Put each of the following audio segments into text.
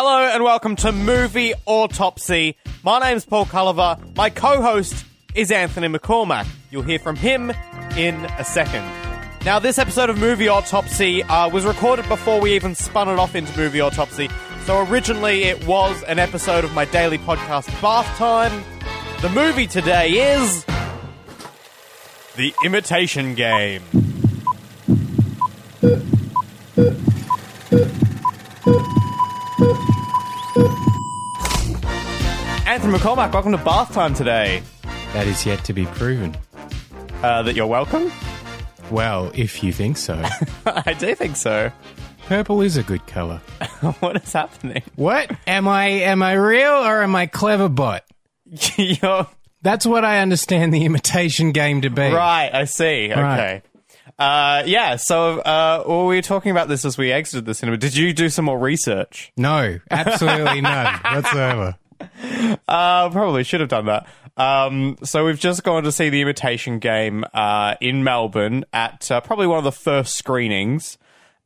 Hello and welcome to Movie Autopsy. My name's Paul Culliver. My co-host is Anthony McCormack. You'll hear from him in a second. Now, this episode of Movie Autopsy uh, was recorded before we even spun it off into Movie Autopsy. So originally it was an episode of my daily podcast, Bath Time. The movie today is The Imitation Game. Anthony McCormack, welcome to Bath Time today. That is yet to be proven. Uh, that you're welcome. Well, if you think so. I do think so. Purple is a good color. what is happening? What? Am I am I real or am I Cleverbot? you're That's what I understand the imitation game to be. right. I see. Okay. Uh, yeah. So, uh, well, we were talking about this as we exited the cinema. Did you do some more research? No, absolutely none whatsoever. Uh, probably should have done that. Um, so we've just gone to see the Imitation Game uh, in Melbourne at uh, probably one of the first screenings.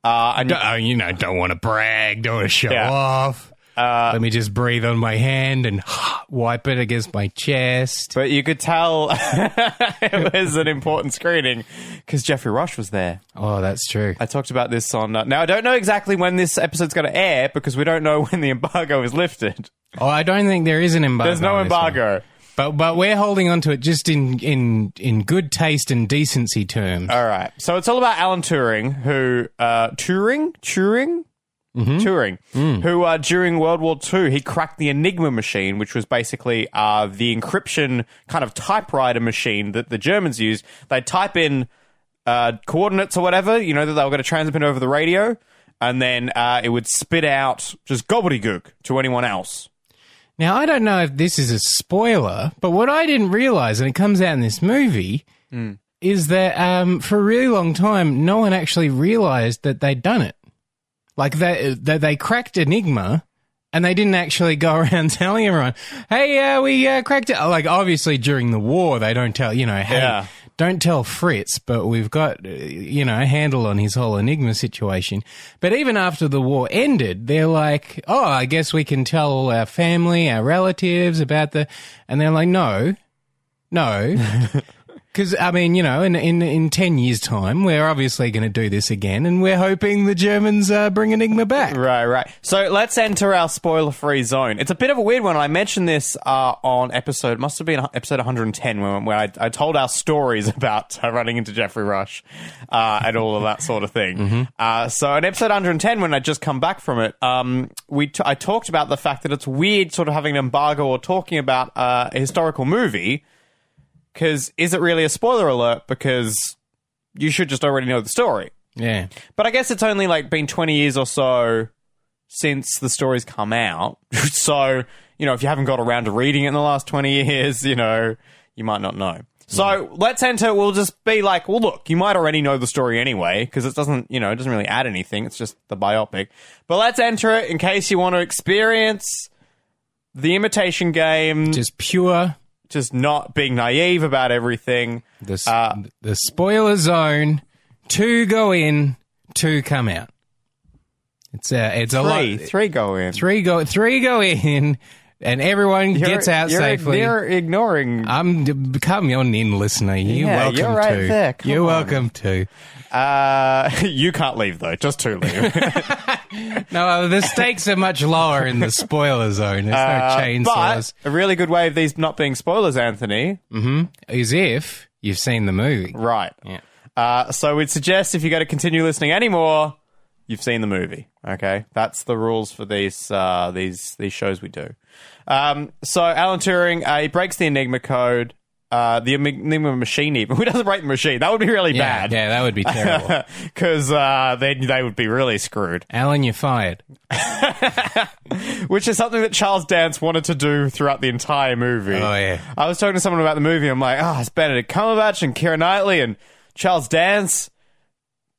Uh, and Oh, you know, don't want to brag, don't want to show Yeah. off. Let me just breathe on my hand and wipe it against my chest. but you could tell it was an important screening because Geoffrey Rush was there. Oh, that's true. I talked about this on. Uh, now I don't know exactly when this episode's going to air because we don't know when the embargo is lifted. Oh, I don't think there is an embargo. There's no on this one. embargo. But but we're holding on to it just in in in good taste and decency terms. All right. So it's all about Alan Turing, who uh, Turing, Turing, Turing, who uh, during World War II he cracked the Enigma machine, which was basically uh, the encryption kind of typewriter machine that the Germans used. They'd type in uh, coordinates or whatever, you know, that they were going to transmit over the radio, and then uh, it would spit out just gobbledygook to anyone else. Now I don't know if this is a spoiler, but what I didn't realize, and it comes out in this movie, is that um, for a really long time, no one actually realized that they'd done it. Like they that they cracked Enigma. And they didn't actually go around telling everyone, "Hey, uh, we uh, cracked it." Like obviously during the war, they don't tell you know, "Hey, Yeah. don't tell Fritz," but we've got uh, you know a handle on his whole Enigma situation. But even after the war ended, they're like, "Oh, I guess we can tell all our family, our relatives about the," and they're like, "No, no." Because I mean, you know, in in in ten years' time, we're obviously going to do this again, and we're hoping the Germans uh, bring Enigma back. Right, right. So let's enter our spoiler-free zone. It's a bit of a weird one. I mentioned this uh, on episode, must have been episode 110, when, when I, I told our stories about uh, running into Geoffrey Rush uh, and all of that sort of thing. Uh, so in episode 110, when I just come back from it, um, we t- I talked about the fact that it's weird, sort of having an embargo or talking about uh, a historical movie. Because is it really a spoiler alert? Because you should just already know the story. Yeah. But I guess it's only like been 20 years or so since the story's come out. so, you know, if you haven't got around to reading it in the last 20 years, you know, you might not know. So let's enter. We'll just be like, well, look, you might already know the story anyway, because it doesn't, you know, it doesn't really add anything. It's just the biopic. But let's enter it in case you want to experience the imitation game, just, Just not being naive about everything. the Uh, the spoiler zone. Two go in, two come out. It's a it's a lot. three go in. Three go three go in, and everyone You're- gets out you're, safely. You're ignoring I'm become your nin listener. You're Yeah, welcome you're right to. there. Come You're on. welcome to. Uh, you can't leave though. Just two leave. No, the stakes are much lower in the spoiler zone. There's Uh, no chainsaws. but a really good way of these not being spoilers, Anthony. mm-hmm. is if you've seen the movie. Right. Yeah. Uh, so we'd suggest if you're going to continue listening anymore, you've seen the movie. Okay, that's the rules for these uh, these these shows we do. Um, so Alan Turing, uh, he breaks the Enigma code. Uh, the Enigma machine, even who doesn't break the machine? That would be really Yeah, bad. yeah, that would be terrible. because uh, they they would be really screwed. Alan, you're fired. which is something that Charles Dance wanted to do throughout the entire movie. Oh, yeah. I was talking to someone about the movie. I'm like, oh, it's Benedict Cumberbatch and Keira Knightley and Charles Dance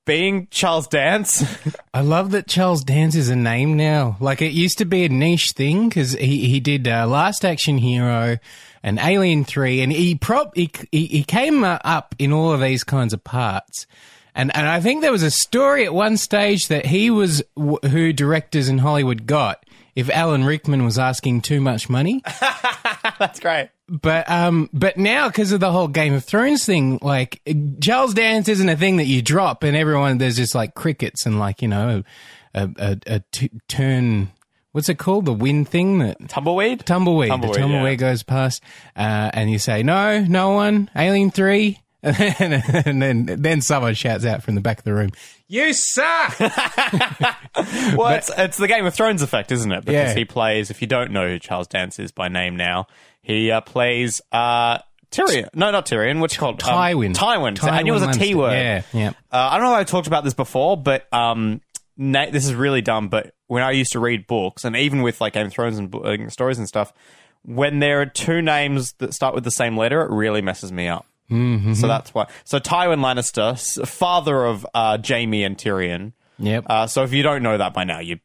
being Charles Dance. I love that Charles Dance is a name now. Like it used to be a niche thing because he he did uh, Last Action Hero and Alien Three, and he prop he he, he came uh, up in all of these kinds of parts. And and I think there was a story at one stage that he was w- who directors in Hollywood got if Alan Rickman was asking too much money. That's great. But um, but now because of the whole Game of Thrones thing, like Charles Dance isn't a thing that you drop, and everyone there's just like crickets and like you know a a, a t- turn. What's it called? The wind thing that Tumbleweed? tumbleweed. Tumbleweed, the tumbleweed yeah. goes past, uh, and you say no, no one, Alien Three, and then, and then then someone shouts out from the back of the room, "You suck!" Well, it's, it's the Game of Thrones effect, isn't it? Because Yeah. he plays, if you don't know who Charles Dance is by name now, he uh, plays uh, Tyrion. No, not Tyrion. What's called? Um, Tywin. Tywin. I knew it was a Tywin T word. Yeah, yeah. Uh, I don't know if I talked about this before, but um, na- this is really dumb. But when I used to read books, and even with like Game of Thrones and uh, stories and stuff, when there are two names that start with the same letter, it really messes me up. Mm-hmm. So that's why. So Tywin Lannister, father of uh, Jaime and Tyrion. Yep. Uh, so if you don't know that by now, you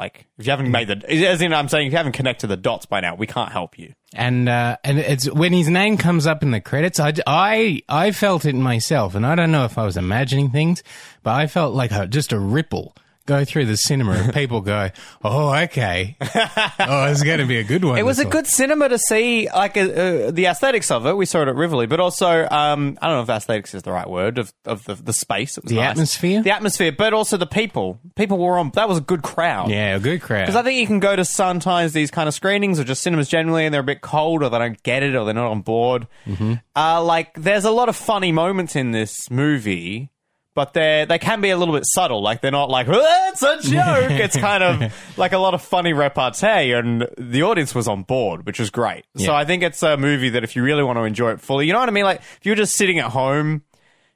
like if you haven't made the as in I'm saying if you haven't connected the dots by now, we can't help you. and uh, and it's when his name comes up in the credits. I, I I felt it myself, and I don't know if I was imagining things, but I felt like a, just a ripple go through the cinema, and people go, "Oh, okay, oh, it's going to be a good one." It was a one." good cinema to see, like uh, uh, the aesthetics of it. We saw it at Rivoli, but also um, I don't know if aesthetics is the right word of, of the, the space. It was The nice. atmosphere? the atmosphere, but also the people. People were on. That was a good crowd. yeah, a good crowd. Because I think you can go to sometimes these kind of screenings or just cinemas generally, and they're a bit cold, or they don't get it, or they're not on board. Mm-hmm. Uh, like, there's a lot of funny moments in this movie, but they they can be a little bit subtle. Like, they're not like "Oh, it's a joke. it's kind of like a lot of funny repartee, and the audience was on board, which was great. So I think it's a movie that if you really want to enjoy it fully, you know what I mean. Like, if you're just sitting at home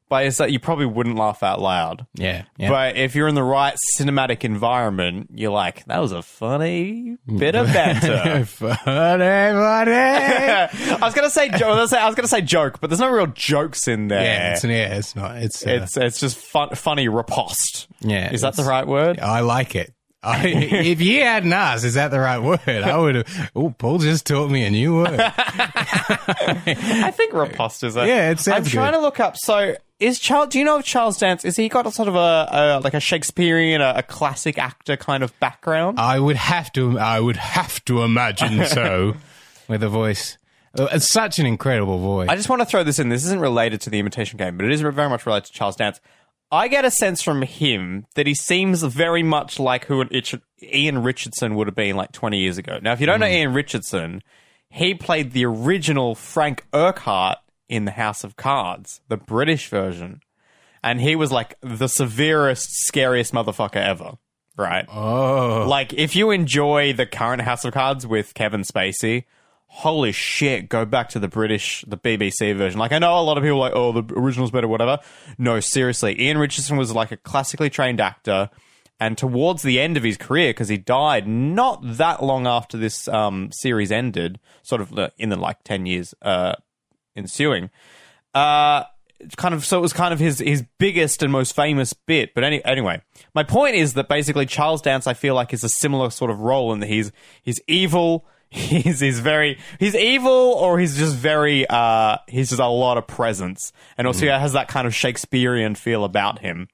by yourself, you probably wouldn't laugh out loud. yeah, yeah. But if you're in the right cinematic environment, you're like, that was a funny bit of banter. funny, funny. I was gonna say, jo- I was gonna say, I was gonna say joke, but there's no real jokes in there. Yeah, it's, yeah, it's not. It's, uh, it's it's just fun, funny riposte. Yeah, is that the right word? I like it. I, if you hadn't asked, is that the right word? I would have. Oh, Paul just taught me a new word. I think riposte is. A, Yeah, it sounds I'm trying good. to look up. So is Charles? Do you know if Charles Dance? Is he got a sort of a, a like a Shakespearean, a, a classic actor kind of background? I would have to. I would have to imagine so, with a voice. Uh, It's such an incredible voice. I just want to throw this in. This isn't related to the Imitation Game, but it is very much related to Charles Dance. I get a sense from him that he seems very much like who it, Ian Richardson would have been like 20 years ago. Now, if you don't know hmm. Ian Richardson, he played the original Frank Urquhart in the House of Cards, the British version. And he was like the severest, scariest motherfucker ever, right? oh, Like, if you enjoy the current House of Cards with Kevin Spacey, holy shit, go back to the British, the BBC version. Like, I know a lot of people like, oh, the original's better, whatever. No, seriously. Ian Richardson was like a classically trained actor. And towards the end of his career, because he died not that long after this um, series ended, sort of in the like 10 years uh, ensuing, uh, kind of so it was kind of his his biggest and most famous bit. But any, anyway, my point is that basically Charles Dance, I feel like, is a similar sort of role in that he's he's evil. He's he's very he's evil or he's just very uh he's just a lot of presence and also he has that kind of Shakespearean feel about him.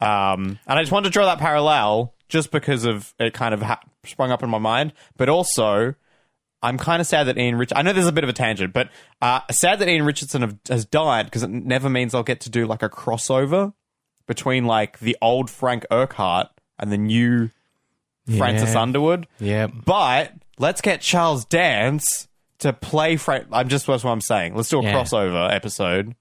Um, and I just wanted to draw that parallel just because of it kind of ha- sprung up in my mind, but also I'm kind of sad that Ian Rich. I know there's a bit of a tangent, but uh, sad that Ian Richardson have, has died because it never means I'll get to do like a crossover between like the old Frank Urquhart and the new Francis Yeah. Underwood. Yeah, But let's get Charles Dance to play Frank. I'm just that's what I'm saying. Let's do a Yeah. crossover episode,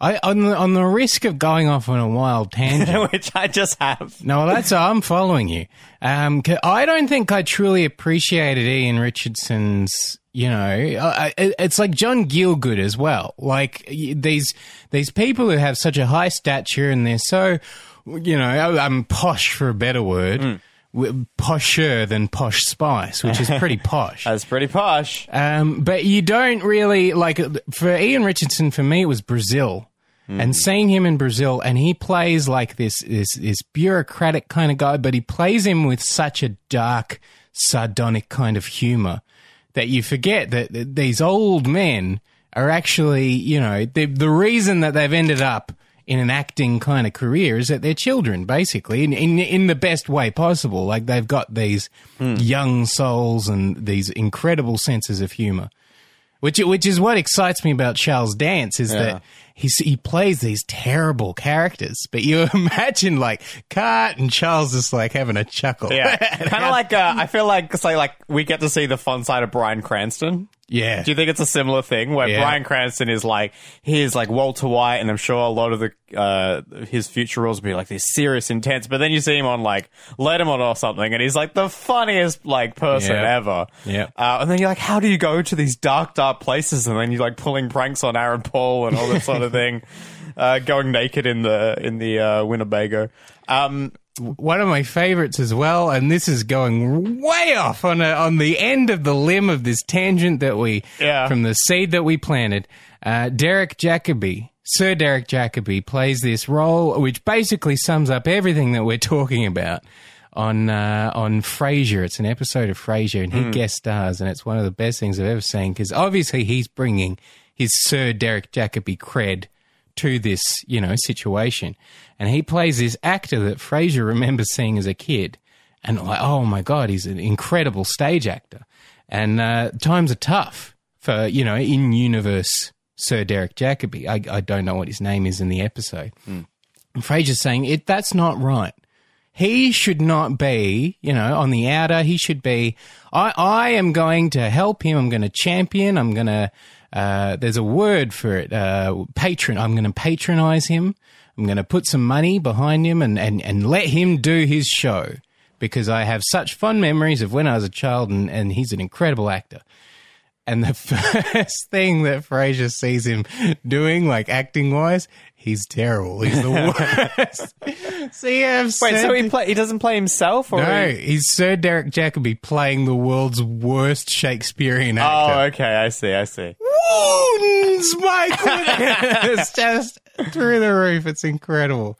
I, on the on the risk of going off on a wild tangent. which I just have. No, that's I'm following you. Um, 'cause I don't think I truly appreciated Ian Richardson's. You know, I, I- it's like John Gielgud as well. Like y- these these people who have such a high stature and they're so, you know, I- I'm posh for a better word, w posher than posh spice, which is pretty posh. That's pretty posh. Um, but you don't really like for Ian Richardson. For me, it was Brazil, and seeing him in Brazil, and he plays like this this this bureaucratic kind of guy, but he plays him with such a dark, sardonic kind of humor that you forget that th- these old men are actually, you know, the the reason that they've ended up in an acting kind of career is that they're children, basically, in, in, in the best way possible. Like they've got these young souls and these incredible senses of humor. Which, which is what excites me about Charles Dance is Yeah. that he's, he plays these terrible characters, but you imagine like Cart and Charles just like having a chuckle. Yeah, kind of like uh, I feel like say like we get to see the fun side of Bryan Cranston. Yeah. Do you think it's a similar thing where Yeah. Bryan Cranston is like he is like Walter White, and I'm sure a lot of the uh, his future roles will be like this serious, intense. But then you see him on like Letterman or something, and he's like the funniest like person Yeah. ever. Yeah. Uh, and then you're like, how do you go to these dark, dark places, and then you're like pulling pranks on Aaron Paul and all that sort of thing, uh, going naked in the in the uh, Winnebago. Um, one of my favorites as well, and this is going way off on a, on the end of the limb of this tangent that we Yeah. from the seed that we planted. Uh, Derek Jacobi, Sir Derek Jacobi, plays this role, which basically sums up everything that we're talking about on uh, on Frasier. It's an episode of Frasier, and he guest stars, and it's one of the best things I've ever seen because obviously he's bringing his Sir Derek Jacobi cred to this, you know, situation. And he plays this actor that Frasier remembers seeing as a kid. And like, oh my God, he's an incredible stage actor. And uh, times are tough for, you know, in universe Sir Derek Jacobi. I, I don't know what his name is in the episode. And Frasier's saying, it, that's not right. He should not be, you know, on the outer. He should be, I, I am going to help him. I'm going to champion. I'm going to, uh, there's a word for it, uh, patron. I'm going to patronize him. I'm going to put some money behind him and, and, and let him do his show because I have such fond memories of when I was a child and, and he's an incredible actor. And the first thing that Frasier sees him doing, like acting wise, he's terrible. He's the worst. so you have wait, Sir so he play he doesn't play himself, or no, he- he's Sir Derek Jacobi playing the world's worst Shakespearean oh, actor. Oh, okay, I see, I see. Wounds, my goodness! it's just through the roof. It's incredible.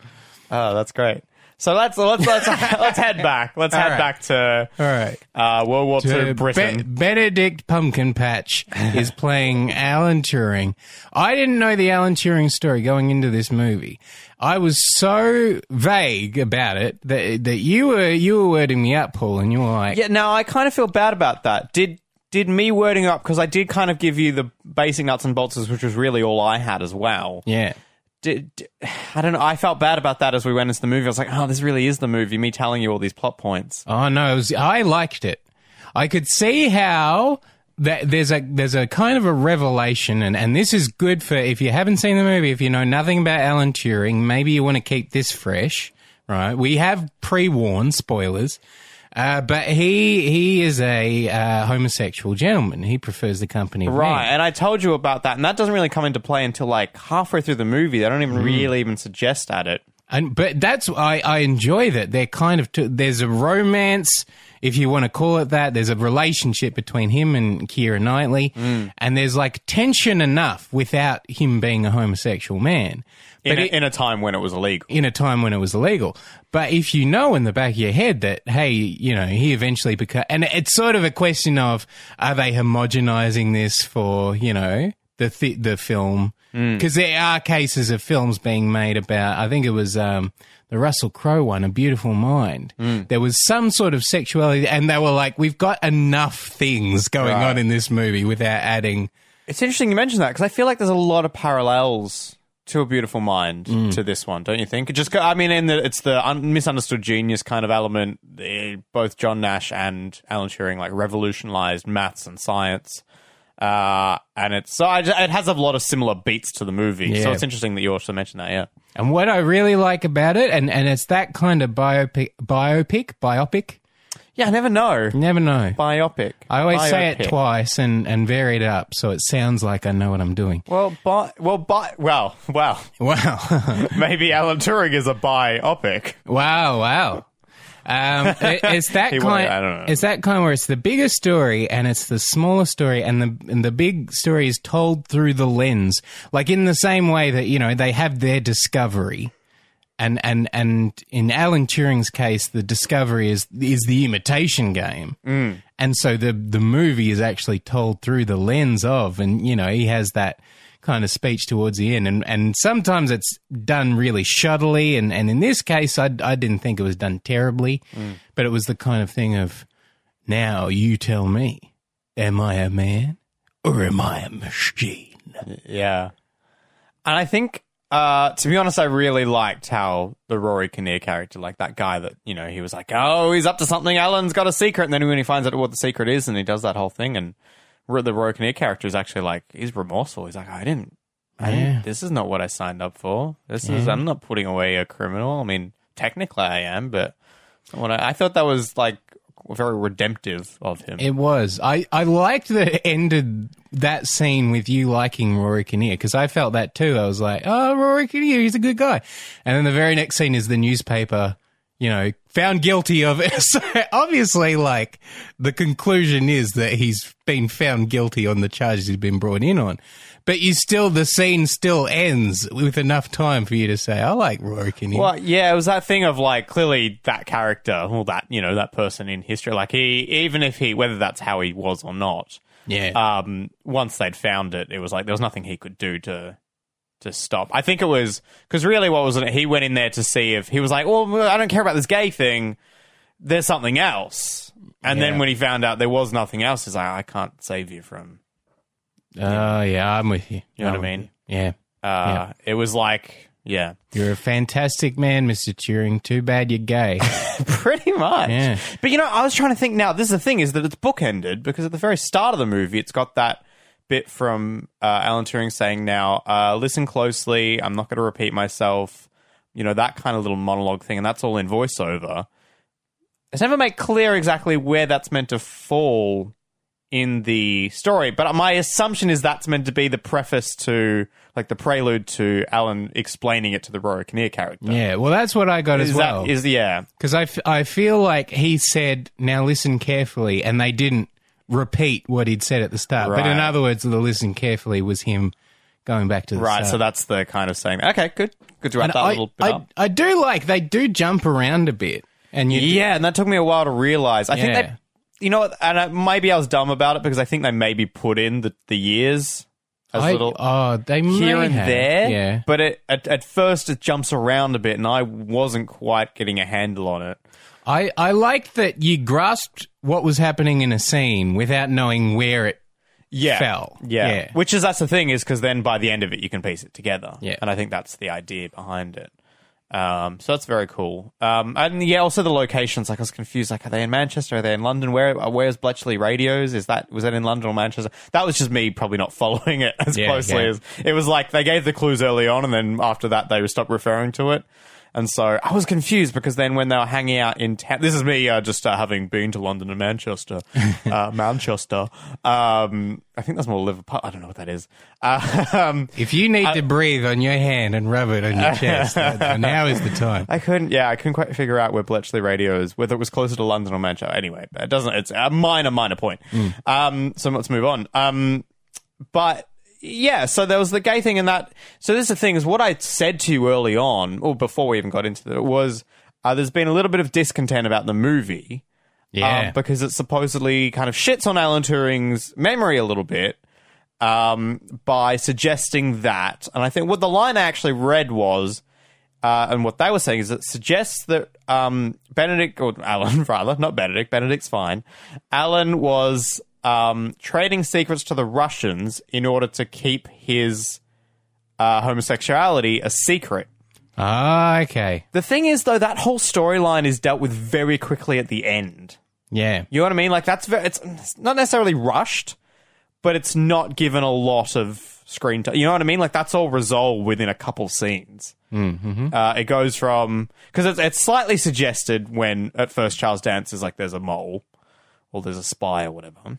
Oh, that's great. So let's let's let's let's head back. Let's head right. back to All right. uh, World War II Uh, Britain. Be- Benedict Pumpkin Patch is playing Alan Turing. I didn't know the Alan Turing story going into this movie. I was so vague about it that that you were you were wording me up, Paul, and you were like, yeah, now I kind of feel bad about that. Did did me wording up because I did kind of give you the basic nuts and bolts, which was really all I had as well. yeah. Did, did- I don't know. I felt bad about that as we went into the movie. I was like, oh, this really is the movie. Me telling you all these plot points. Oh no, was, I liked it. I could see how that there's a there's a kind of a revelation, and and this is good for if you haven't seen the movie, if you know nothing about Alan Turing, maybe you want to keep this fresh, right? We have pre-warned spoilers. Uh, but he he is a uh, homosexual gentleman. He prefers the company of Right, men. and I told you about that, and that doesn't really come into play until like halfway through the movie. They don't even really even suggest at it. And but that's I, I enjoy that they're kind of t- there's a romance if you want to call it that. There's a relationship between him and Keira Knightley, and there's like tension enough without him being a homosexual man. In, a, it- in a time when it was illegal. in a time when it was illegal. But if you know in the back of your head that, hey, you know, he eventually became, and it's sort of a question of, are they homogenizing this for, you know, the th- the film? Because there are cases of films being made about, I think it was um, the Russell Crowe one, A Beautiful Mind. There was some sort of sexuality, and they were like, we've got enough things going Right. on in this movie without adding. It's interesting you mention that because I feel like there's a lot of parallels to A Beautiful Mind to this one, don't you think? Just, I mean, in the, it's the un- misunderstood genius kind of element. eh, both John Nash and Alan Turing like revolutionized maths and science. Uh, and it's so I, ju- it has a lot of similar beats to the movie. So it's interesting that you also mentioned that. Yeah. And what I really like about it, and, and it's that kind of biopic, biopic, biopic. Yeah, I never know. Never know. Biopic. I always say it twice and, and vary it up so it sounds like I know what I'm doing. Well, bi- well, bi- well, well. Wow. Maybe Alan Turing is a biopic. wow, wow. Um, it- it's that kind. won't- I don't know. It's that kind where it's the bigger story and it's the smaller story, and the and the big story is told through the lens, like in the same way that you know they have their discovery, and and and in Alan Turing's case, the discovery is is the imitation game, mm. and so the the movie is actually told through the lens of, and you know he has that kind of speech towards the end, and and sometimes it's done really shoddily, and and in this case, I I didn't think it was done terribly, but it was the kind of thing of now you tell me, am I a man or am I a machine? Yeah. And I think, uh, to be honest, I really liked how the Rory Kinnear character, like that guy that, you know, he was like, oh, he's up to something. Alan's got a secret. And then when he finds out what the secret is and he does that whole thing, and the Rory Kinnear character is actually like, he's remorseful. He's like, I didn't, I Yeah. didn't, this is not what I signed up for. This is, I'm not putting away a criminal. I mean, technically I am, but what I, I thought that was like very redemptive of him. It was. I, I liked that it ended that scene with you liking Rory Kinnear because I felt that too. I was like, oh, Rory Kinnear, he's a good guy. And then the very next scene is the newspaper, you know, found guilty of it. So obviously, like, the conclusion is that he's been found guilty on the charges he's been brought in on. But you still, the scene still ends with enough time for you to say, I like Rory Kinnear. Well, yeah, it was that thing of like clearly that character, or that you know that person in history, like he, even if he, whether that's how he was or not, yeah. um, once they'd found it, it was like there was nothing he could do to to stop. I think it was because really, what was it? He went in there to see if he was like, well, I don't care about this gay thing. There's something else, and Yeah. then when he found out there was nothing else, he's like, I can't save you from. Oh, yeah, I'm with you. You know what I'm I mean? Yeah. Uh, It was like, yeah, You're a fantastic man, Mr. Turing. Too bad you're gay. Pretty much. Yeah. But you know, I was trying to think now, this is the thing, is that it's bookended because at the very start of the movie, it's got that bit from uh, Alan Turing saying, now, uh, listen closely, I'm not going to repeat myself, you know, that kind of little monologue thing, and that's all in voiceover. It's never made clear exactly where that's meant to fall in the story, but my assumption is that's meant to be the preface to, like, the prelude to Alan explaining it to the Rory Kinnear character. yeah, well, that's what I got as Is well. that, is, yeah. Because I, f- I feel like he said, now listen carefully, and they didn't repeat what he'd said at the start. But in other words, the listen carefully was him going back to the Right, start. so that's the kind of saying. Okay, good. Good to wrap And that I, little bit I, up. I do like, they do jump around a bit. And you Yeah, and that took me a while to realize. I think they, you know, what, and I, maybe I was dumb about it because I think they maybe put in the, the years as I, little oh, they here and have. there. Yeah. But it, at, at first it jumps around a bit, and I wasn't quite getting a handle on it. I, I like that you grasped what was happening in a scene without knowing where it Yeah, fell. Yeah. Yeah. which is that's the thing is because then by the end of it you can piece it together. Yeah. and I think that's the idea behind it. Um, so that's very cool. Um, and yeah, also the locations. Like I was confused. Like, are they in Manchester? Are they in London? Where? Where's Bletchley Radios? Is that was that in London or Manchester? That was just me probably not following it as Yeah, closely yeah. as it was. Like they gave the clues early on, and then after that they stopped referring to it. And so I was confused because then when they were hanging out in town, this is me uh, just uh, having been to London and Manchester, uh, Manchester. Um, I think that's more Liverpool. I don't know what that is. Uh, um, If you need to breathe on your hand and rub it on your chest, that- now is the time. I couldn't. Yeah, I couldn't quite figure out where Bletchley Radio is, whether it was closer to London or Manchester. Anyway, it doesn't. It's a minor, minor point. Um, so let's move on. Um, but yeah, so there was the gay thing, and that. So this is the thing: is what I said to you early on, or before we even got into it, was uh, there's been a little bit of discontent about the movie. Yeah. um, because it supposedly kind of shits on Alan Turing's memory a little bit um, by suggesting that. And I think what the line I actually read was, uh, and what they were saying is it suggests that um, Benedict, or Alan rather, not Benedict, Benedict's fine. Alan was um, trading secrets to the Russians in order to keep his uh, homosexuality a secret. Ah, okay. The thing is, though, that whole storyline is dealt with very quickly at the end. Yeah. You know what I mean? Like that's very, it's it's not necessarily rushed, but it's not given a lot of screen time. You know what I mean? Like that's all resolved within a couple scenes. Mm-hmm. Uh, it goes from because it's, it's slightly suggested when at first Charles dances like there's a mole or there's a spy or whatever.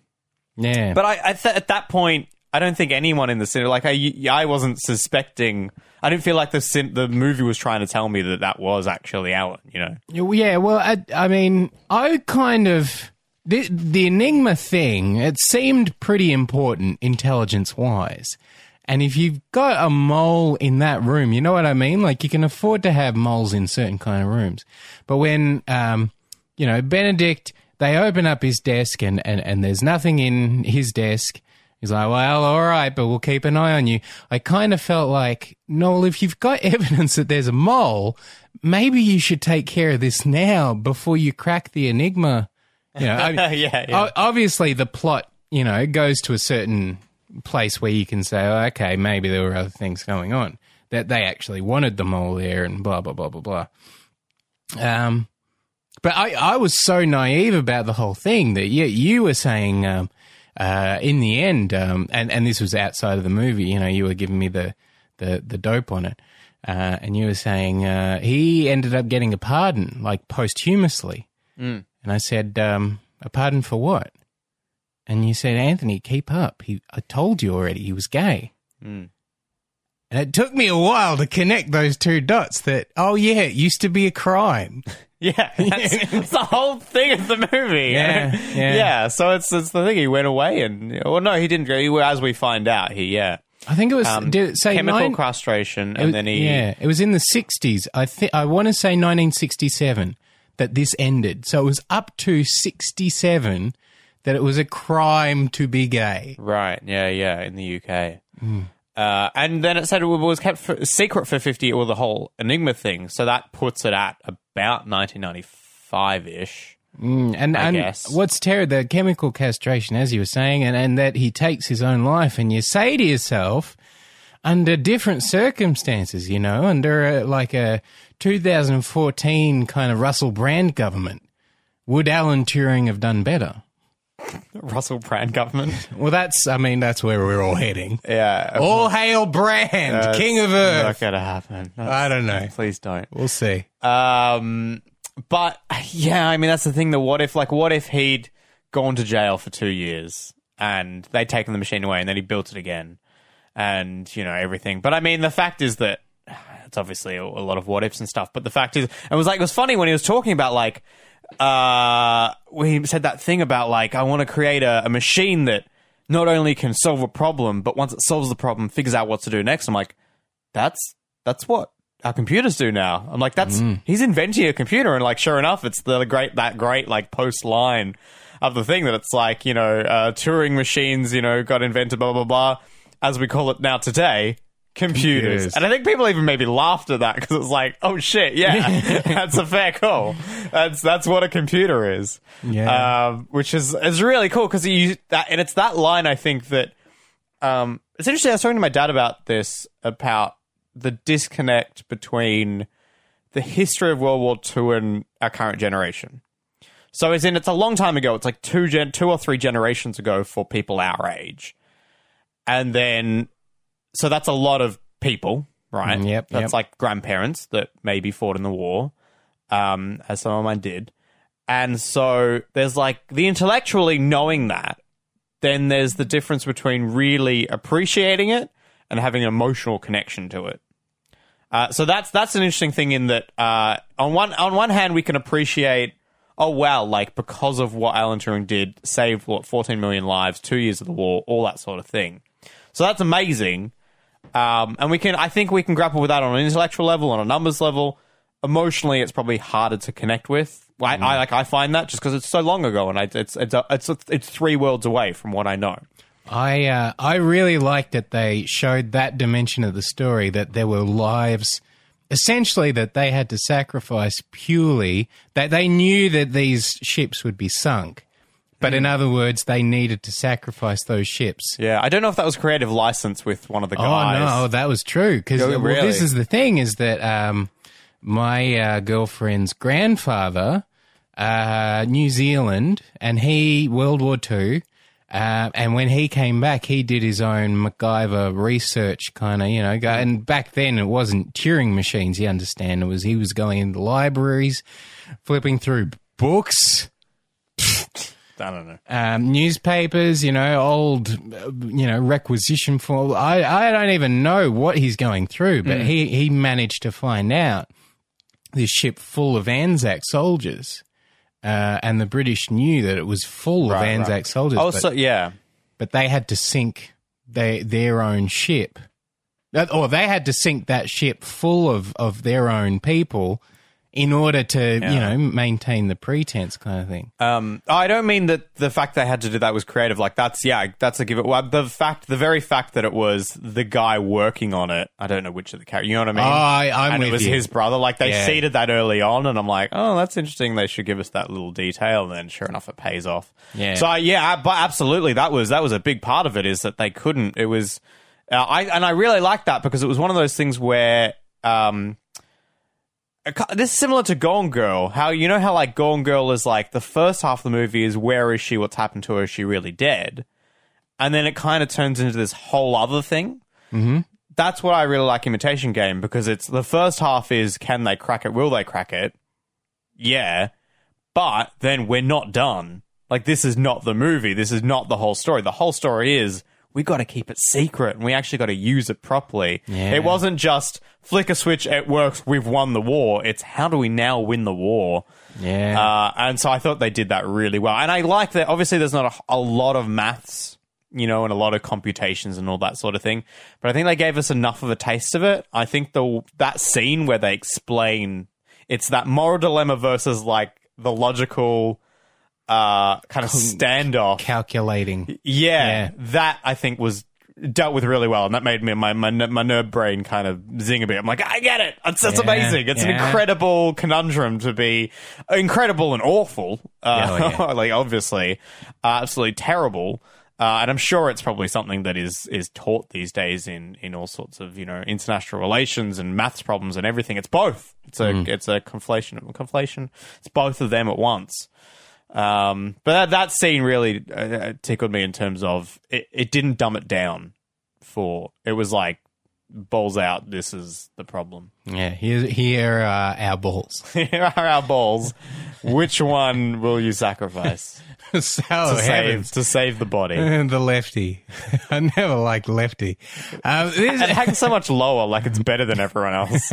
Yeah. But I, I th- at that point, I don't think anyone in the cinema, like I, I wasn't suspecting. I didn't feel like the cin- the movie was trying to tell me that that was actually Alan. You know? Yeah, well, I, I mean, I kind of the the Enigma thing. It seemed pretty important intelligence wise, and if you've got a mole in that room, you know what I mean. Like you can afford to have moles in certain kind of rooms, but when um, you know Benedict, they open up his desk and and and there's nothing in his desk. He's like, well, all right, but we'll keep an eye on you. I kind of felt like, Noel, if you've got evidence that there's a mole, maybe you should take care of this now before you crack the enigma. You know, I- yeah, yeah. Obviously the plot, you know, goes to a certain place where you can say, oh, okay, maybe there were other things going on that they actually wanted the mole there and blah blah blah blah blah. Um, but I, I was so naive about the whole thing that you, you were saying um, uh, in the end, um, and and this was outside of the movie. You know, you were giving me the the, the dope on it, uh, and you were saying uh, he ended up getting a pardon, like posthumously. Mm. And I said, um, a pardon for what? And you said, Anthony, keep up. He, I told you already, he was gay. Mm. And it took me a while to connect those two dots. That oh yeah, it used to be a crime. Yeah, that's, that's the whole thing of the movie. Yeah, yeah. yeah. So it's it's the thing. He went away, and well, no, he didn't go. He, as we find out, he yeah, I think it was um, did it say chemical nine- castration, and was- then he yeah, it was in the sixties. I think I want to say nineteen sixty seven that this ended. So it was up to sixty seven that it was a crime to be gay. Right. Yeah. Yeah. In the UK. Hmm. Uh, and then it said it was kept for, secret for 50 or the whole Enigma thing. So that puts it at about 1995 ish. Mm, and I and guess. what's terrible, the chemical castration, as you were saying, and, and that he takes his own life, and you say to yourself, under different circumstances, you know, under a, like a 2014 kind of Russell Brand government, would Alan Turing have done better? Russell Brand government. Well, that's, I mean, that's where we're all heading. yeah. All hail Brand, That's King of Not Earth. going to happen. I don't know. Please don't. We'll see. Um, but yeah, I mean that's the thing. That what if, like, what if he'd gone to jail for two years and they'd taken the machine away and then he built it again, and you know everything. But I mean, the fact is that it's obviously a, a lot of what ifs and stuff. But the fact is, it was like it was funny when he was talking about like, uh, when he said that thing about like, I want to create a, a machine that not only can solve a problem, but once it solves the problem, figures out what to do next. I'm like, that's that's what our computers do now. I'm like, that's he's inventing a computer, and like, sure enough, it's the great that great like post line of the thing that it's like, you know, uh, Turing machines, you know, got invented, blah blah blah, as we call it now today. Computers. Computers. and I think people even maybe laughed at that because it's like, oh shit, yeah, that's a fair call. That's that's what a computer is, Yeah. um, which is is really cool because you that and it's that line I think that um, it's interesting. I was talking to my dad about this about the disconnect between the history of World War II and our current generation. So, as in, it's a long time ago. It's like two gen, two or three generations ago for people our age, and then so that's a lot of people, right? Mm, yep, that's yep. like grandparents that maybe fought in the war, um, as some of mine did, and so there's like the intellectually knowing that then there's the difference between really appreciating it and having an emotional connection to it. Uh, so that's that's an interesting thing in that uh, on one on one hand we can appreciate oh wow like because of what Alan Turing did saved what 14 million lives two years of the war all that sort of thing so that's amazing um, and we can I think we can grapple with that on an intellectual level on a numbers level. Emotionally it's probably harder to connect with. I, I like I find that just because it's so long ago and I, it's it's it's it's three worlds away from what I know. I uh, I really liked that they showed that dimension of the story that there were lives essentially that they had to sacrifice purely that they knew that these ships would be sunk but in other words they needed to sacrifice those ships Yeah, I don't know if that was creative license with one of the guys. oh no that was true because Oh, well, really? this is the thing is that um, my uh, girlfriend's grandfather uh, New Zealand and he World War Two uh, and when he came back, he did his own MacGyver research, kind of, you know. Go, and back then, it wasn't Turing machines. You understand? It was he was going into libraries, flipping through books, I don't know. um, newspapers, you know, old, you know, requisition form. I, I don't even know what he's going through, but he, he managed to find out this ship full of Anzac soldiers. Uh, and the British knew that it was full of Anzac right. soldiers. Oh, but- yeah, but they had to sink they, their own ship. Or they had to sink that ship full of, of their own people in order to, you know, maintain the pretense kind of thing. Um, I don't mean that the fact they had to do that was creative. Like that's yeah, that's a give it. Well, the fact, the very fact that it was the guy working on it. I don't know which of the characters. You know what I mean? Oh, I- I'm and it was you. his brother. Like they Yeah. seeded that early on, and I'm like, oh, that's interesting. They should give us that little detail. And then sure enough, it pays off. Yeah. So yeah, but absolutely, that was that was a big part of it. Is that they couldn't. It was. Uh, I and I really liked that because it was one of those things where. Um, this is similar to Gone Girl. How you know how like Gone Girl is like the first half of the movie is where is she? What's happened to her? Is she really dead? And then it kind of turns into this whole other thing. Mm-hmm. That's what I really like Imitation Game because it's the first half is can they crack it? Will they crack it? Yeah, but then we're not done. Like this is not the movie. This is not the whole story. The whole story is we got to keep it secret and we actually got to use it properly. Yeah. It wasn't just flick a switch, it works, we've won the war. It's how do we now win the war? Yeah. Uh, and so I thought they did that really well. And I like that. Obviously, there's not a, a lot of maths, you know, and a lot of computations and all that sort of thing. But I think they gave us enough of a taste of it. I think the that scene where they explain it's that moral dilemma versus like the logical uh, kind of standoff. Calculating. Yeah, Yeah. that I think was dealt with really well, and that made me my my, my nerd brain kind of zing a bit. I'm like, I get it. It's, it's Yeah, amazing. It's an incredible conundrum to be incredible and awful. Uh, Yeah, oh, yeah. like obviously, uh, absolutely terrible. Uh, and I'm sure it's probably something that is is taught these days in, in all sorts of you know international relations and maths problems and everything. It's both. It's a Mm. it's a conflation conflation. It's both of them at once. Um, but that, that scene really uh, tickled me in terms of it, it didn't dumb it down for it was like balls out this is the problem Yeah. Here, here are our balls. here are our balls which one will you sacrifice so to save to save the body the lefty. I never liked lefty. Um, this, it hangs so much lower like it's better than everyone else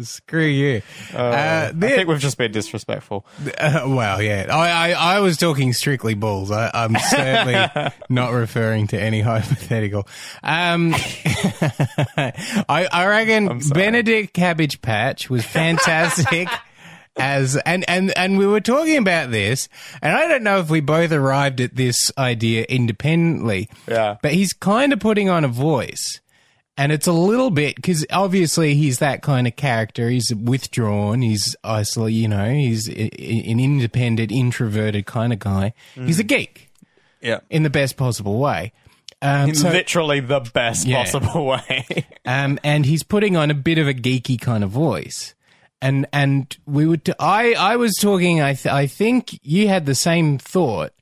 screw you. Uh, I this- think we've just been disrespectful Uh, well, yeah, I, I, I was talking strictly balls. I, I'm certainly not referring to any hypothetical. Um, I, I reckon Benedict Cabbage Patch was fantastic. As and, and and we were talking about this, and I don't know if we both arrived at this idea independently. Yeah. but he's kind of putting on a voice, and it's a little bit because obviously he's that kind of character. He's withdrawn. He's isolated. You know, he's an independent, introverted kind of guy. He's mm. a geek yeah in the best possible way. Um, so, literally the best Yeah. possible way um, and he's putting on a bit of a geeky kind of voice. And and we would. T- I I was talking. I th- I think you had the same thought,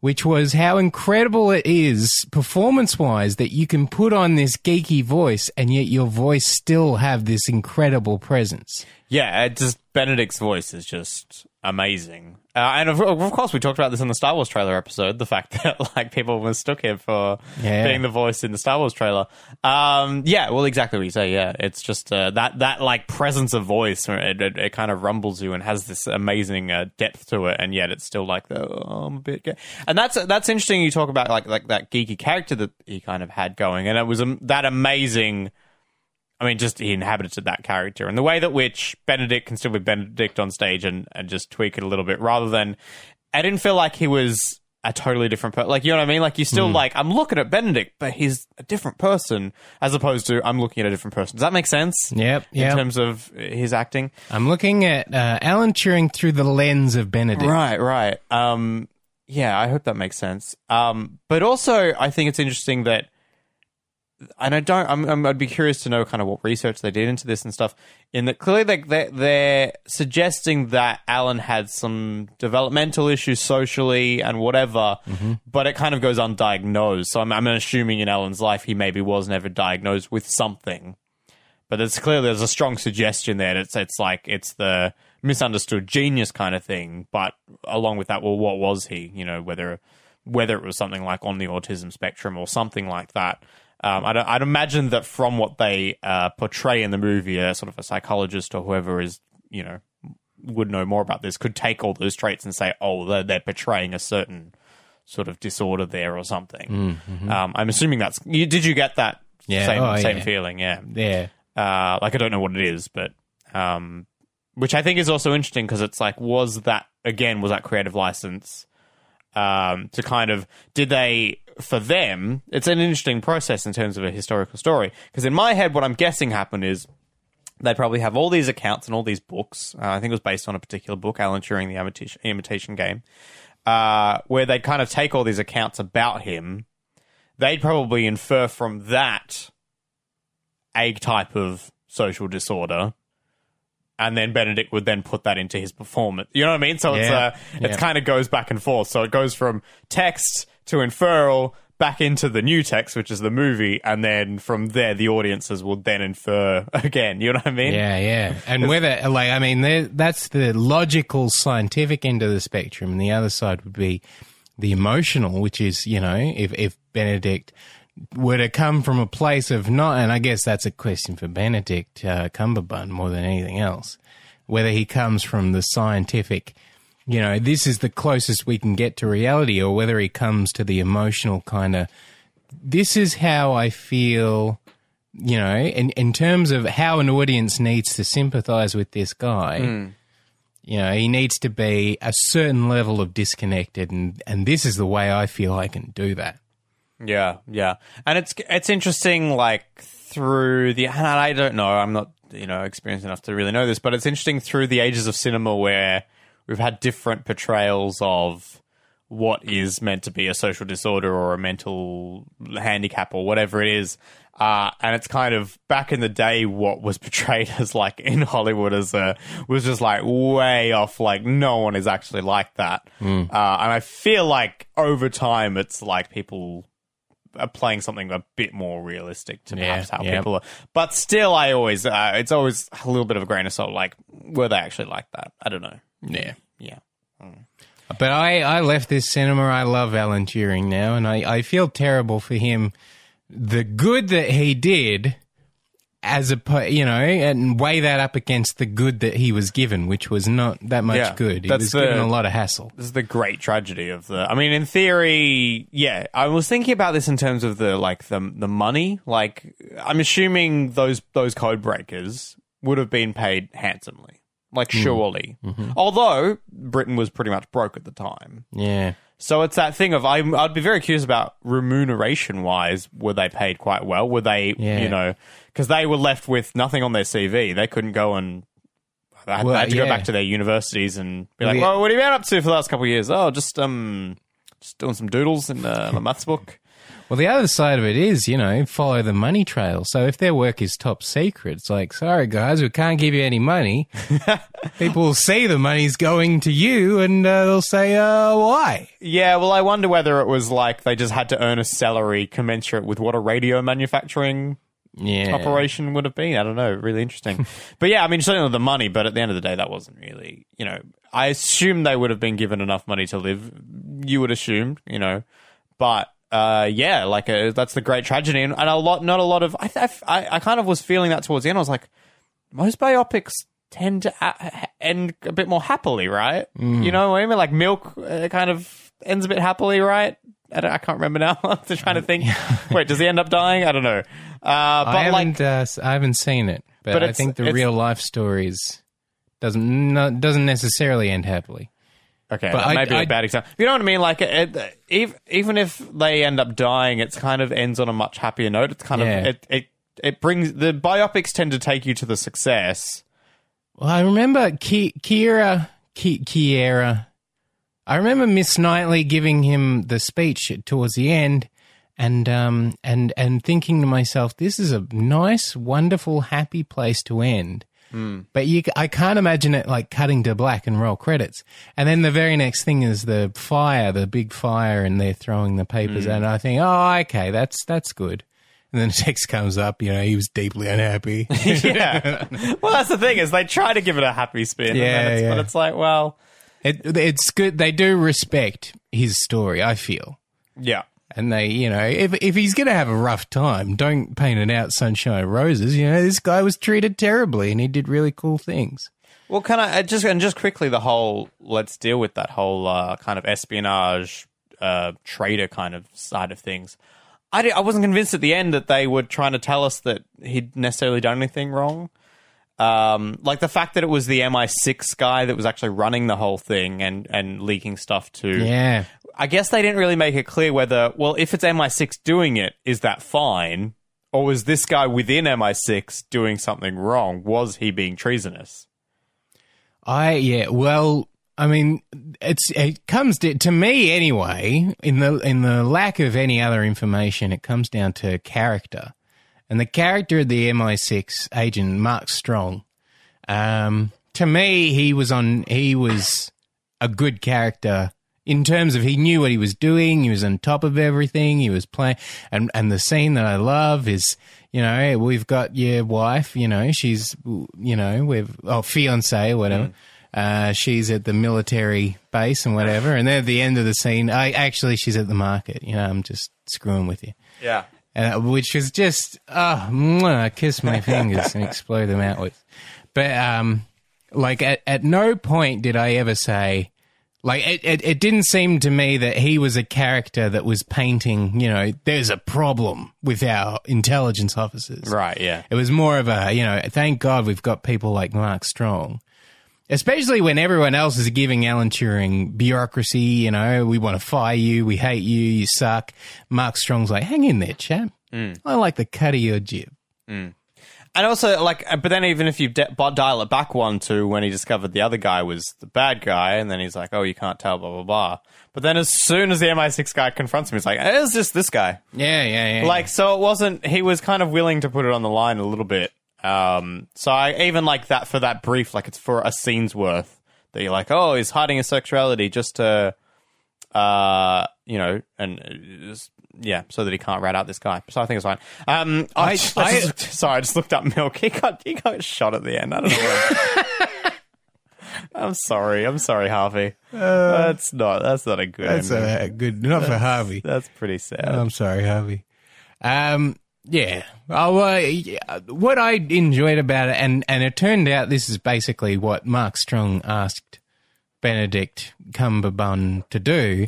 which was how incredible it is performance wise that you can put on this geeky voice and yet your voice still have this incredible presence. Yeah, it just Benedict's voice is just amazing. Uh, and of, of course, we talked about this in the Star Wars trailer episode. The fact that like people mistook him for Yeah. being the voice in the Star Wars trailer. Um, yeah, well, exactly what you say. Yeah, it's just uh, that that like presence of voice. It, it, it kind of rumbles you and has this amazing uh, depth to it, and yet it's still like the oh, I'm a bit. Gay. And that's that's interesting. You talk about like like that geeky character that he kind of had going, and it was um, that amazing. I mean, just he inhabited that character, and the way that which Benedict can still be Benedict on stage and, and just tweak it a little bit, rather than I didn't feel like he was a totally different person. Like you know what I mean? Like you still like I'm looking at Benedict, but he's a different person as opposed to I'm looking at a different person. Does that make sense? Yep, In terms of his acting, I'm looking at uh, Alan Turing through the lens of Benedict. right, right. Um, yeah, I hope that makes sense. Um, but also I think it's interesting that and I don't. I'm, I'm, I'd be curious to know kind of what research they did into this and stuff. In that, clearly they, they they're suggesting that Alan had some developmental issues socially and whatever, mm-hmm. but it kind of goes undiagnosed. So I'm, I'm assuming in Alan's life he maybe was never diagnosed with something. But it's clear there's a strong suggestion there. That it's it's like it's the misunderstood genius kind of thing. But along with that, well, what was he? You know, whether whether it was something like on the autism spectrum or something like that. Um, I'd, I'd imagine that from what they uh, portray in the movie, a sort of a psychologist or whoever is, you know, would know more about this could take all those traits and say, oh, they're, they're portraying a certain sort of disorder there or something. Um, I'm assuming that's. You, did you get that Yeah, same oh, same yeah. feeling? Yeah. Yeah. Uh, like I don't know what it is, but um, which I think is also interesting because it's like, was that again was that creative license um, to kind of did they for them? It's an interesting process in terms of a historical story because in my head, what I'm guessing happened is they'd probably have all these accounts and all these books. Uh, I think it was based on a particular book, Alan Turing, the Imitation, Imitation Game, uh, where they'd kind of take all these accounts about him. They'd probably infer from that a type of social disorder. And then Benedict would then put that into his performance. You know what I mean? So it's Yeah. uh, it Yeah. kind of goes back and forth. So it goes from text to inferral back into the new text, which is the movie, and then from there the audiences will then infer again. You know what I mean? Yeah, yeah. And whether, like, I mean, that's the logical, scientific end of the spectrum. And the other side would be the emotional, which is, you know, if, if Benedict were to come from a place of not, and I guess that's a question for Benedict uh, Cumberbund more than anything else, whether he comes from the scientific, you know, this is the closest we can get to reality, or whether he comes to the emotional kind of, this is how I feel you know, in, in terms of how an audience needs to sympathize with this guy, you know, he needs to be a certain level of disconnected, and, and this is the way I feel I can do that. Yeah, yeah, and it's it's interesting, like through the and I don't know, I'm not you know experienced enough to really know this, but it's interesting through the ages of cinema where we've had different portrayals of what is meant to be a social disorder or a mental handicap or whatever it is. Uh, and it's kind of back in the day, what was portrayed as like in Hollywood as a was just like way off. Like no one is actually like that. Uh, and I feel like over time, it's like people playing something a bit more realistic to Yeah, perhaps how yeah. people are. But still, I always uh, it's always a little bit of a grain of salt. Like were they actually like that? I don't know. Yeah. Yeah. But I, I left this cinema. I love Alan Turing now, and I, I feel terrible for him. The good that he did, as a you know, and weigh that up against the good that he was given, which was not that much Yeah, good. He was the- given a lot of hassle. This is the great tragedy of the. I mean, in theory, yeah. I was thinking about this in terms of the like the the money. Like, I'm assuming those those code breakers would have been paid handsomely. Like, hmm. surely. Mm-hmm. Although Britain was pretty much broke at the time, Yeah. So it's that thing of I, I'd be very curious about remuneration wise. Were they paid quite well? Were they, Yeah. you know, because they were left with nothing on their CV. They couldn't go and. They had, Well, they had to yeah. go back to their universities and be like, yeah. "Well, what have you been up to for the last couple of years? Oh, just um, just doing some doodles in uh, my maths book." Well, the other side of it is, you know, follow the money trail. So if their work is top secret, it's like, sorry guys, we can't give you any money. People will see the money's going to you, and uh, they'll say, uh, why? Yeah, well, I wonder whether it was like they just had to earn a salary commensurate with what a radio manufacturing Yeah. operation would have been. I don't know. Really interesting. but yeah, I mean, certainly the money, but at the end of the day, that wasn't really, you know, I assume they would have been given enough money to live. You would assume, you know, but. Uh, yeah, like uh that's the great tragedy, and, and a lot, not a lot of. I, I, I kind of was feeling that towards the end. I was like, most biopics tend to a- end a bit more happily, right? You know what I mean? Like Milk uh, kind of ends a bit happily, right? I, don't, I can't remember now. I'm just trying to think. Wait, does he end up dying? I don't know. Uh, but I haven't, uh, s- I haven't seen it, but, But I think the real life stories doesn't no, doesn't necessarily end happily. Okay, But that I- may be a I- bad example. You know what I mean? Like, it, it, even if they end up dying, it's kind of ends on a much happier note. It's kind Yeah. of it, it it brings the biopics tend to take you to the success. Well, I remember Ki- Keira, Ki- Keira. I remember Miss Knightley giving him the speech towards the end, and um and and thinking to myself, this is a nice, wonderful, happy place to end. Hmm. But you, I can't imagine it like cutting to black and roll credits, and then the very next thing is the fire, the big fire, and they're throwing the papers, hmm. and I think, oh, okay, that's that's good. And then the text comes up, you know, he was deeply unhappy. yeah. well, that's the thing is they try to give it a happy spin, and then Yeah, but it's like, well, It, it's good. They do respect his story, I feel. yeah. And they, you know, if if he's going to have a rough time, don't paint it out sunshine roses. You know, this guy was treated terribly and he did really cool things. Well, can I just and just quickly the whole let's deal with that whole uh, kind of espionage uh, trader kind of side of things. I, I wasn't convinced at the end that they were trying to tell us that he'd necessarily done anything wrong. Um, like the fact that it was the MI6 guy that was actually running the whole thing and, and leaking stuff to. Yeah. I guess they didn't really make it clear whether, well, if it's MI6 doing it, is that fine? Or was this guy within MI6 doing something wrong? Was he being treasonous? I yeah. Well, I mean, it's it comes to, to me anyway. In the in the lack of any other information, it comes down to character, and the character of the MI6 agent Mark Strong. Um, to me, he was on. He was a good character in terms of he knew what he was doing. He was on top of everything. He was playing, and and the scene that I love is, you know, we've got your wife. You know, she's, you know, we've oh fiance or whatever. Uh, she's at the military base and whatever, and then at the end of the scene, I actually she's at the market. You know, I'm just screwing with you Yeah. Uh, which was just oh, mwah, I kiss my fingers and explode them outwards. But um, like at at no point did I ever say. Like it, it, it didn't seem to me that he was a character that was painting, you know, there's a problem with our intelligence officers. Right, yeah. It was more of a, you know, thank God we've got people like Mark Strong. Especially when everyone else is giving Alan Turing bureaucracy, you know, we want to fire you, we hate you, you suck. Mark Strong's like, hang in there, chap. I like the cut of your jib. And also, like, uh, but then even if you de- dial it back one to when he discovered the other guy was the bad guy, and then he's like, oh, you can't tell, blah, blah, blah. But then as soon as the MI6 guy confronts him, he's like, it's just this guy. Yeah, yeah, yeah. Like, so it wasn't, he was kind of willing to put it on the line a little bit. Um, so I even like that for that brief, like it's for a scene's worth that you're like, oh, he's hiding his sexuality just to, uh, you know, and uh, just- yeah, so that he can't rat out this guy. So I think it's fine. Um, I, I- I just I- looked- sorry, I just looked up milk. He got he got shot at the end. I don't know. I'm sorry. I'm sorry, Harvey. that's not that's not a good. that's ending. a good, not for Harvey. that's pretty sad. I'm sorry, Harvey. Um, yeah. Oh, uh, what I enjoyed about it, and and it turned out this is basically what Mark Strong asked Benedict Cumberbund to do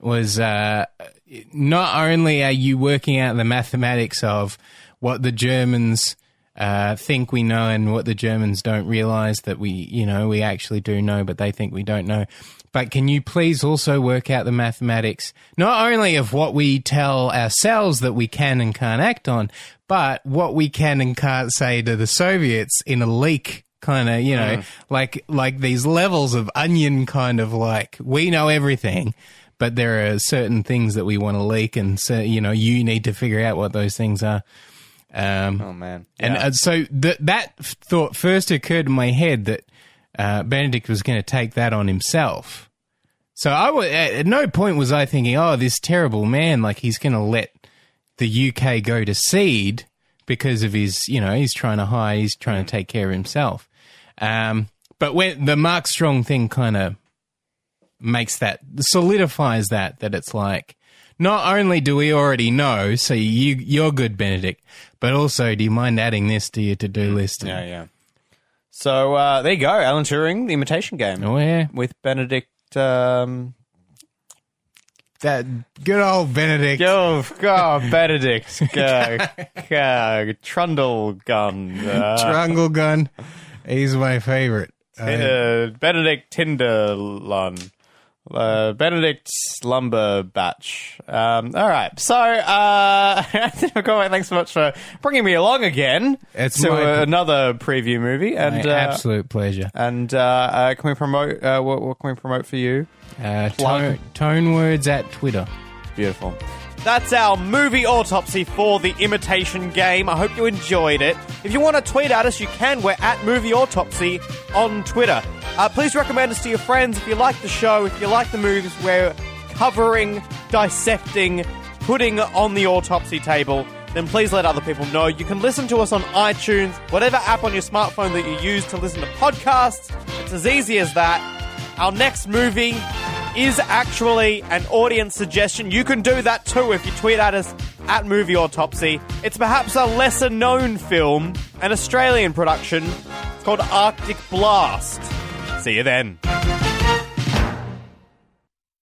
was uh, not only are you working out the mathematics of what the Germans uh, think we know and what the Germans don't realize that we, you know, we actually do know, but they think we don't know. But can you please also work out the mathematics, not only of what we tell ourselves that we can and can't act on, but what we can and can't say to the Soviets in a leak kind of, you know, like, like these levels of onion kind of like, we know everything, but there are certain things that we want to leak and so, you know, you need to figure out what those things are. Um, oh man. and uh, so th- that thought first occurred in my head that uh, Benedict was going to take that on himself. So I at at no point was I thinking, oh, this terrible man, like he's going to let the UK go to seed because of his, you know, he's trying to hide, he's trying to take care of himself. Um, but when the Mark Strong thing kind of makes that solidifies that that it's like not only do we already know, so you you're good, Benedict, but also do you mind adding this to your to do list? Yeah, yeah. So uh, there you go, Alan Turing, the Imitation Game, Oh yeah, with Benedict. Um, that good old Benedict. oh God, Benedict, uh, uh, Trundle Gun, uh, Trungle gun. He's my favorite. I- uh, Benedict Tinderlun. Uh, Benedict Lumber Batch. Um, all right. So, uh, Cormac, thanks so much for bringing me along again It's to my- another preview movie. And uh, absolute pleasure. and uh, uh, can we promote? Uh, what, what can we promote for you? Uh, tone, tone words at Twitter. Beautiful. That's our movie autopsy for the imitation game. I hope you enjoyed it. If you want to tweet at us, you can. We're at movie autopsy on Twitter. Uh, please recommend us to your friends if you like the show, if you like the movies we're covering, dissecting, putting on the autopsy table. Then please let other people know. You can listen to us on iTunes, whatever app on your smartphone that you use to listen to podcasts. It's as easy as that. Our next movie is actually an audience suggestion. You can do that too if you tweet at us at Movie Autopsy. It's perhaps a lesser known film, an Australian production. It's called Arctic Blast. See you then.